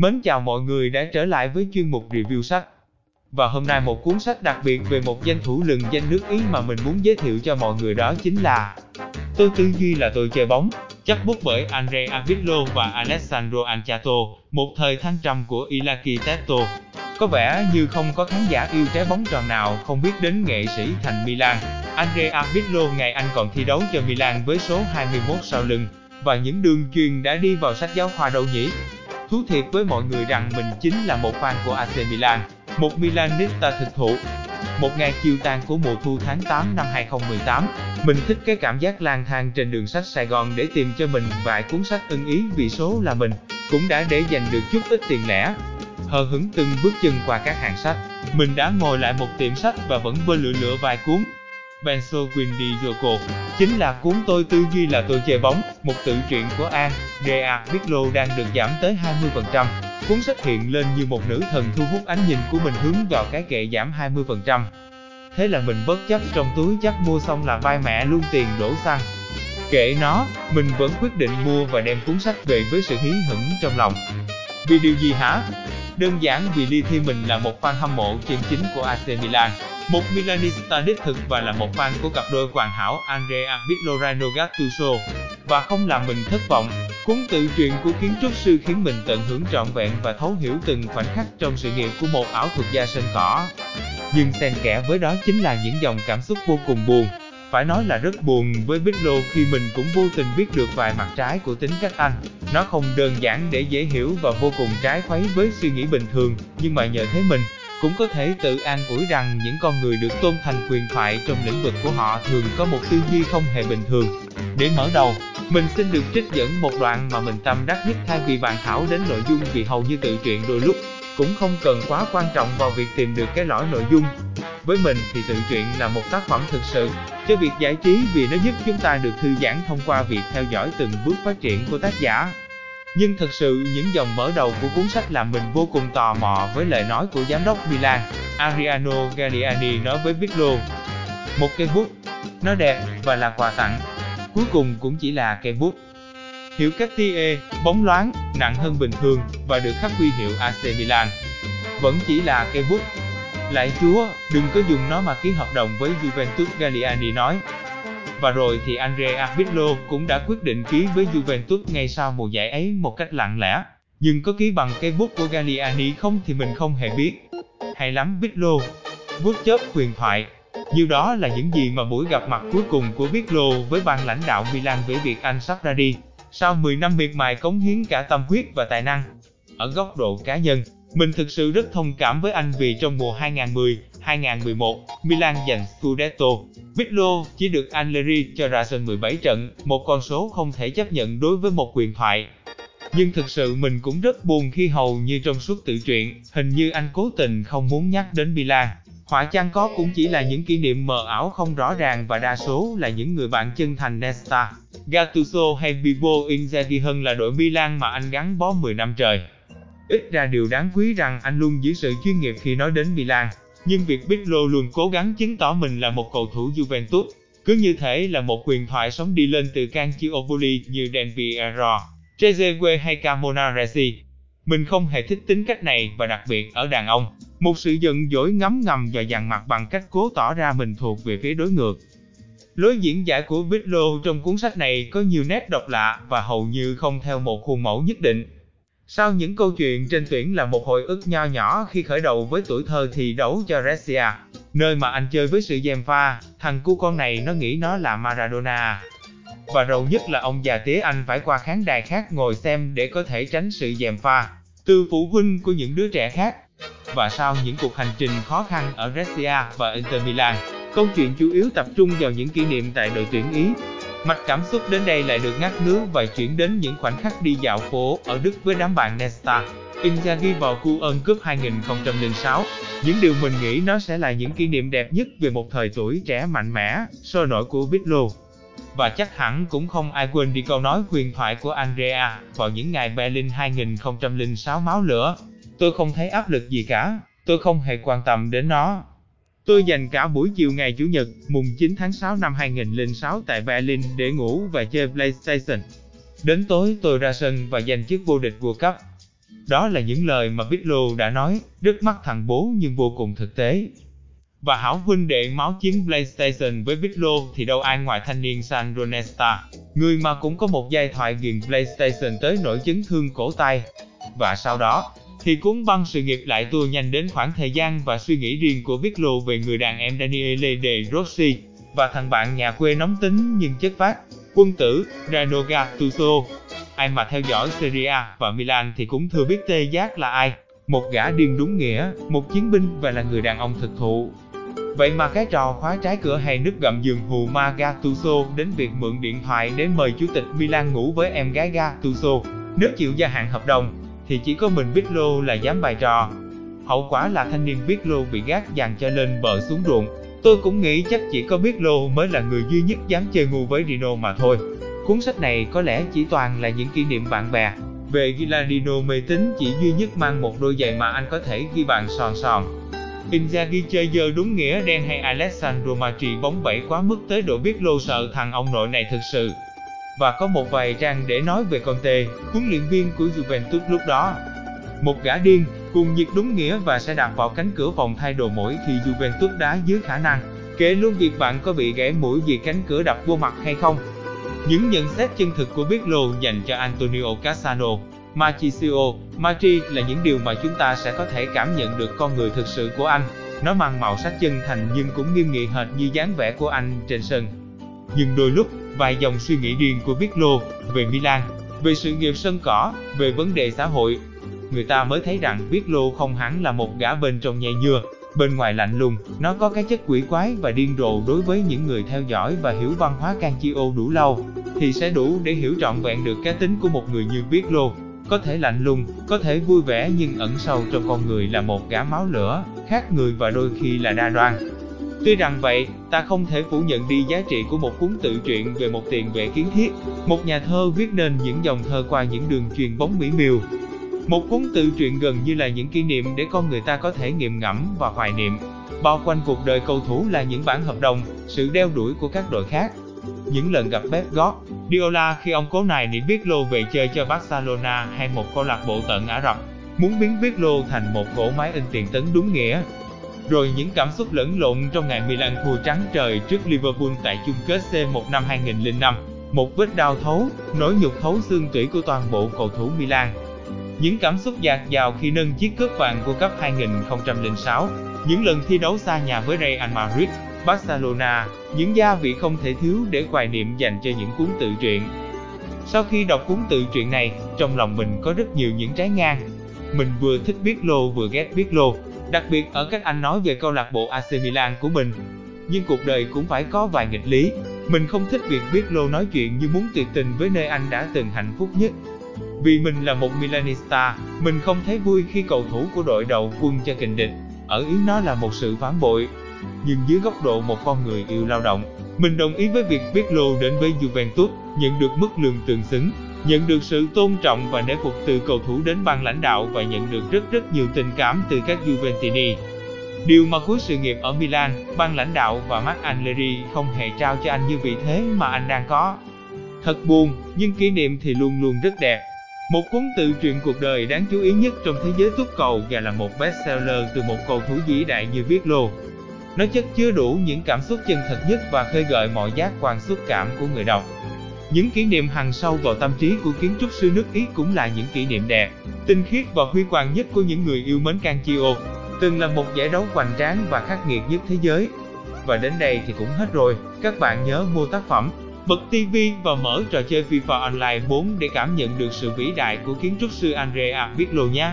Mến chào mọi người đã trở lại với chuyên mục review sách. Và hôm nay một cuốn sách đặc biệt về một danh thủ lừng danh nước Ý mà mình muốn giới thiệu cho mọi người đó chính là Tôi tư duy là tôi chơi bóng, chấp bút bởi Andrea Pirlo và Alessandro Anchato, một thời thăng trầm của Ilaki Teto. Có vẻ như không có khán giả yêu trái bóng tròn nào không biết đến nghệ sĩ thành Milan. Andrea Pirlo ngày anh còn thi đấu cho Milan với số 21 sau lưng, và những đường truyền đã đi vào sách giáo khoa đâu nhỉ? Thú thiệt với mọi người rằng mình chính là một fan của AC Milan, một Milanista thực thụ. Một ngày chiều tàn của mùa thu tháng 8 năm 2018, mình thích cái cảm giác lang thang trên đường sách Sài Gòn để tìm cho mình vài cuốn sách ưng ý vì số là mình, cũng đã để dành được chút ít tiền lẻ. Hờ hứng từng bước chân qua các hàng sách, mình đã ngồi lại một tiệm sách và vẫn vơ lựa lựa vài cuốn. Benzo Quindi Gioco chính là cuốn Tôi tư duy là tôi chơi bóng, một tự truyện của An, D.A. Pirlo đang được giảm tới 20%. Cuốn sách hiện lên như một nữ thần thu hút ánh nhìn của mình hướng vào cái kệ giảm 20%. Thế là mình bất chấp trong túi chắc mua xong là vai mẹ luôn tiền đổ xăng. Kệ nó, mình vẫn quyết định mua và đem cuốn sách về với sự hí hửng trong lòng. Vì điều gì hả? Đơn giản vì Ly Thi mình là một fan hâm mộ chân chính của AC Milan, một Milanista đích thực và là một fan của cặp đôi hoàn hảo Andrea Pirlo Gattuso. Và không làm mình thất vọng, cuốn tự truyện của kiến trúc sư khiến mình tận hưởng trọn vẹn và thấu hiểu từng khoảnh khắc trong sự nghiệp của một ảo thuật gia sân cỏ. Nhưng xen kẽ với đó chính là những dòng cảm xúc vô cùng buồn. Phải nói là rất buồn với Pirlo khi mình cũng vô tình biết được vài mặt trái của tính cách anh. Nó không đơn giản để dễ hiểu và vô cùng trái khuấy với suy nghĩ bình thường, nhưng mà nhờ thế mình cũng có thể tự an ủi rằng những con người được tôn thành quyền thoại trong lĩnh vực của họ thường có một tư duy không hề bình thường. Để mở đầu, mình xin được trích dẫn một đoạn mà mình tâm đắc nhất thay vì bàn thảo đến nội dung vì hầu như tự truyện đôi lúc cũng không cần quá quan trọng vào việc tìm được cái lõi nội dung. Với mình thì tự truyện là một tác phẩm thực sự cho việc giải trí vì nó giúp chúng ta được thư giãn thông qua việc theo dõi từng bước phát triển của tác giả. Nhưng thật sự những dòng mở đầu của cuốn sách làm mình vô cùng tò mò với lời nói của giám đốc Milan, Ariano Galliani nói với Pirlo. Một cây bút, nó đẹp và là quà tặng. Cuối cùng cũng chỉ là cây bút. Hiệu Cartier, bóng loáng, nặng hơn bình thường và được khắc huy hiệu AC Milan. Vẫn chỉ là cây bút. Lại chúa, đừng có dùng nó mà ký hợp đồng với Juventus Galliani nói. Và rồi thì Andrea Pirlo cũng đã quyết định ký với Juventus ngay sau mùa giải ấy một cách lặng lẽ. Nhưng có ký bằng cây bút của Galliani không thì mình không hề biết. Hay lắm Pirlo. Bút chớp huyền thoại. Như đó là những gì mà buổi gặp mặt cuối cùng của Pirlo với ban lãnh đạo Milan về việc anh sắp ra đi. Sau 10 năm miệt mài cống hiến cả tâm huyết và tài năng. Ở góc độ cá nhân, mình thực sự rất thông cảm với anh vì trong mùa 2010. 2011, Milan giành Scudetto. Pirlo chỉ được Allegri cho ra sân 17 trận, một con số không thể chấp nhận đối với một quyền thoại. Nhưng thực sự mình cũng rất buồn khi hầu như trong suốt tự truyện, hình như anh cố tình không muốn nhắc đến Milan. Họa chăng có cũng chỉ là những kỷ niệm mờ ảo không rõ ràng và đa số là những người bạn chân thành Nesta, Gattuso hay Bibo Inzaghi hơn là đội Milan mà anh gắn bó 10 năm trời. Ít ra điều đáng quý rằng anh luôn giữ sự chuyên nghiệp khi nói đến Milan, nhưng việc Pirlo luôn cố gắng chứng tỏ mình là một cầu thủ Juventus, cứ như thể là một quyền thoại sống đi lên từ Calciopoli như Del Piero, Trezeguet hay Camonaresi. Mình không hề thích tính cách này và đặc biệt ở đàn ông, một sự giận dỗi ngấm ngầm và dằn mặt bằng cách cố tỏ ra mình thuộc về phía đối ngược. Lối diễn giải của Pirlo trong cuốn sách này có nhiều nét độc lạ và hầu như không theo một khuôn mẫu nhất định. Sau những câu chuyện trên tuyển là một hồi ức nho nhỏ khi khởi đầu với tuổi thơ thì đấu cho Resia, nơi mà anh chơi với sự dèm pha, thằng cu con này nó nghĩ nó là Maradona. Và rầu nhất là ông già tía anh phải qua khán đài khác ngồi xem để có thể tránh sự dèm pha từ phụ huynh của những đứa trẻ khác. Và sau những cuộc hành trình khó khăn ở Resia và Inter Milan, câu chuyện chủ yếu tập trung vào những kỷ niệm tại đội tuyển Ý. Mạch cảm xúc đến đây lại được ngắt nước và chuyển đến những khoảnh khắc đi dạo phố ở Đức với đám bạn Nesta. Inzaghi vào Cu ơn cướp 2006. Những điều mình nghĩ nó sẽ là những kỷ niệm đẹp nhất về một thời tuổi trẻ mạnh mẽ, sôi nổi của Pirlo. Và chắc hẳn cũng không ai quên đi câu nói huyền thoại của Andrea vào những ngày Berlin 2006 máu lửa. Tôi không thấy áp lực gì cả, tôi không hề quan tâm đến nó. Tôi dành cả buổi chiều ngày Chủ nhật, mùng 9 tháng 6 năm 2006 tại Berlin để ngủ và chơi PlayStation. Đến tối tôi ra sân và giành chức vô địch World Cup. Đó là những lời mà Pirlo đã nói, rất mắt thằng bố nhưng vô cùng thực tế. Và hảo huynh đệ máu chiến PlayStation với Pirlo thì đâu ai ngoài thanh niên San Ronesta, người mà cũng có một giai thoại nghiền PlayStation tới nỗi chấn thương cổ tay. Và sau đó, thì cuốn băng sự nghiệp lại tua nhanh đến khoảng thời gian và suy nghĩ riêng của Viết Lộ về người đàn em Daniele De Rossi, và thằng bạn nhà quê nóng tính nhưng chất phát, quân tử, Rano Gattuso. Ai mà theo dõi Serie A và Milan thì cũng thừa biết tê giác là ai, một gã điên đúng nghĩa, một chiến binh và là người đàn ông thực thụ. Vậy mà cái trò khóa trái cửa hay nứt gầm giường hù ma Gattuso đến việc mượn điện thoại để mời chủ tịch Milan ngủ với em gái Gattuso, nếu chịu gia hạn hợp đồng, thì chỉ có mình Pirlo là dám bài trò. Hậu quả là thanh niên Pirlo bị gác dàn cho lên bờ xuống ruộng. Tôi cũng nghĩ chắc chỉ có Pirlo mới là người duy nhất dám chơi ngu với Rino mà thôi. Cuốn sách này có lẽ chỉ toàn là những kỷ niệm bạn bè. Về giladino mê tín chỉ duy nhất mang một đôi giày mà anh có thể ghi bàn sòn sòn. Inzaghi chơi giờ đúng nghĩa đen hay Alessandro Matri bóng bẩy quá mức tới độ biết lô sợ thằng ông nội này thực sự. Và có một vài trang để nói về Conte, huấn luyện viên của Juventus lúc đó. Một gã điên, cuồng nhiệt đúng nghĩa và sẽ đạp vào cánh cửa phòng thay đồ mỗi khi Juventus đá dưới khả năng. Kể luôn việc bạn có bị gãy mũi vì cánh cửa đập vô mặt hay không. Những nhận xét chân thực của Pirlo dành cho Antonio Cassano, Marchisio, Matri là những điều mà chúng ta sẽ có thể cảm nhận được con người thực sự của anh. Nó mang màu sắc chân thành nhưng cũng nghiêm nghị hệt như dáng vẻ của anh trên sân. Nhưng đôi lúc, vài dòng suy nghĩ riêng của Pirlo về Milan, về sự nghiệp sân cỏ, về vấn đề xã hội, người ta mới thấy rằng Pirlo không hẳn là một gã bên trong nhẹ nhưa, bên ngoài lạnh lùng, nó có cái chất quỷ quái và điên rồ đối với những người theo dõi và hiểu văn hóa Canchio đủ lâu, thì sẽ đủ để hiểu trọn vẹn được cá tính của một người như Pirlo. Có thể lạnh lùng, có thể vui vẻ nhưng ẩn sâu trong con người là một gã máu lửa, khác người và đôi khi là đa đoan. Tuy rằng vậy, ta không thể phủ nhận đi giá trị của một cuốn tự truyện về một tiền vệ kiến thiết, một nhà thơ viết nên những dòng thơ qua những đường truyền bóng mỹ miều. Một cuốn tự truyện gần như là những kỷ niệm để con người ta có thể nghiệm ngẫm và hoài niệm. Bao quanh cuộc đời cầu thủ là những bản hợp đồng, sự đeo đuổi của các đội khác. Những lần gặp Pep Guardiola khi ông cố này nỉ biết lô về chơi cho Barcelona hay một câu lạc bộ tận Ả Rập, muốn biến biết lô thành một cỗ máy in tiền tấn đúng nghĩa, rồi những cảm xúc lẫn lộn trong ngày Milan thua trắng trời trước Liverpool tại chung kết C1 năm 2005. Một vết đau thấu, nỗi nhục thấu xương tủy của toàn bộ cầu thủ Milan. Những cảm xúc dạt dào khi nâng chiếc cúp vàng của cấp 2006, những lần thi đấu xa nhà với Real Madrid, Barcelona, những gia vị không thể thiếu để hoài niệm dành cho những cuốn tự truyện. Sau khi đọc cuốn tự truyện này, trong lòng mình có rất nhiều những trái ngang. Mình vừa thích biết lô vừa ghét biết lô, Đặc biệt ở các anh nói về câu lạc bộ AC Milan của mình. Nhưng cuộc đời cũng phải có vài nghịch lý. Mình không thích việc biết lô nói chuyện như muốn tuyệt tình với nơi anh đã từng hạnh phúc nhất. Vì mình là một Milanista, mình không thấy vui khi cầu thủ của đội đầu quân cho kình địch. Ở ý nó là một sự phản bội. Nhưng dưới góc độ một con người yêu lao động, mình đồng ý với việc biết lô đến với Juventus, nhận được mức lương tương xứng, nhận được sự tôn trọng và nể phục từ cầu thủ đến ban lãnh đạo và nhận được rất rất nhiều tình cảm từ các Juventini. Điều mà cuối sự nghiệp ở Milan, ban lãnh đạo và Mark Allegri không hề trao cho anh như vị thế mà anh đang có. Thật buồn, nhưng kỷ niệm thì luôn luôn rất đẹp. Một cuốn tự truyện cuộc đời đáng chú ý nhất trong thế giới túc cầu và là một bestseller từ một cầu thủ vĩ đại như viết lô. Nó chất chứa đủ những cảm xúc chân thật nhất và khơi gợi mọi giác quan xúc cảm của người đọc. Những kỷ niệm hằn sâu vào tâm trí của kiến trúc sư nước Ý cũng là những kỷ niệm đẹp, tinh khiết và huy hoàng nhất của những người yêu mến Canchio. Từng là một giải đấu hoành tráng và khắc nghiệt nhất thế giới. Và đến đây thì cũng hết rồi, các bạn nhớ mua tác phẩm, bật TV và mở trò chơi FIFA Online 4 để cảm nhận được sự vĩ đại của kiến trúc sư Andrea Pirlo nhé.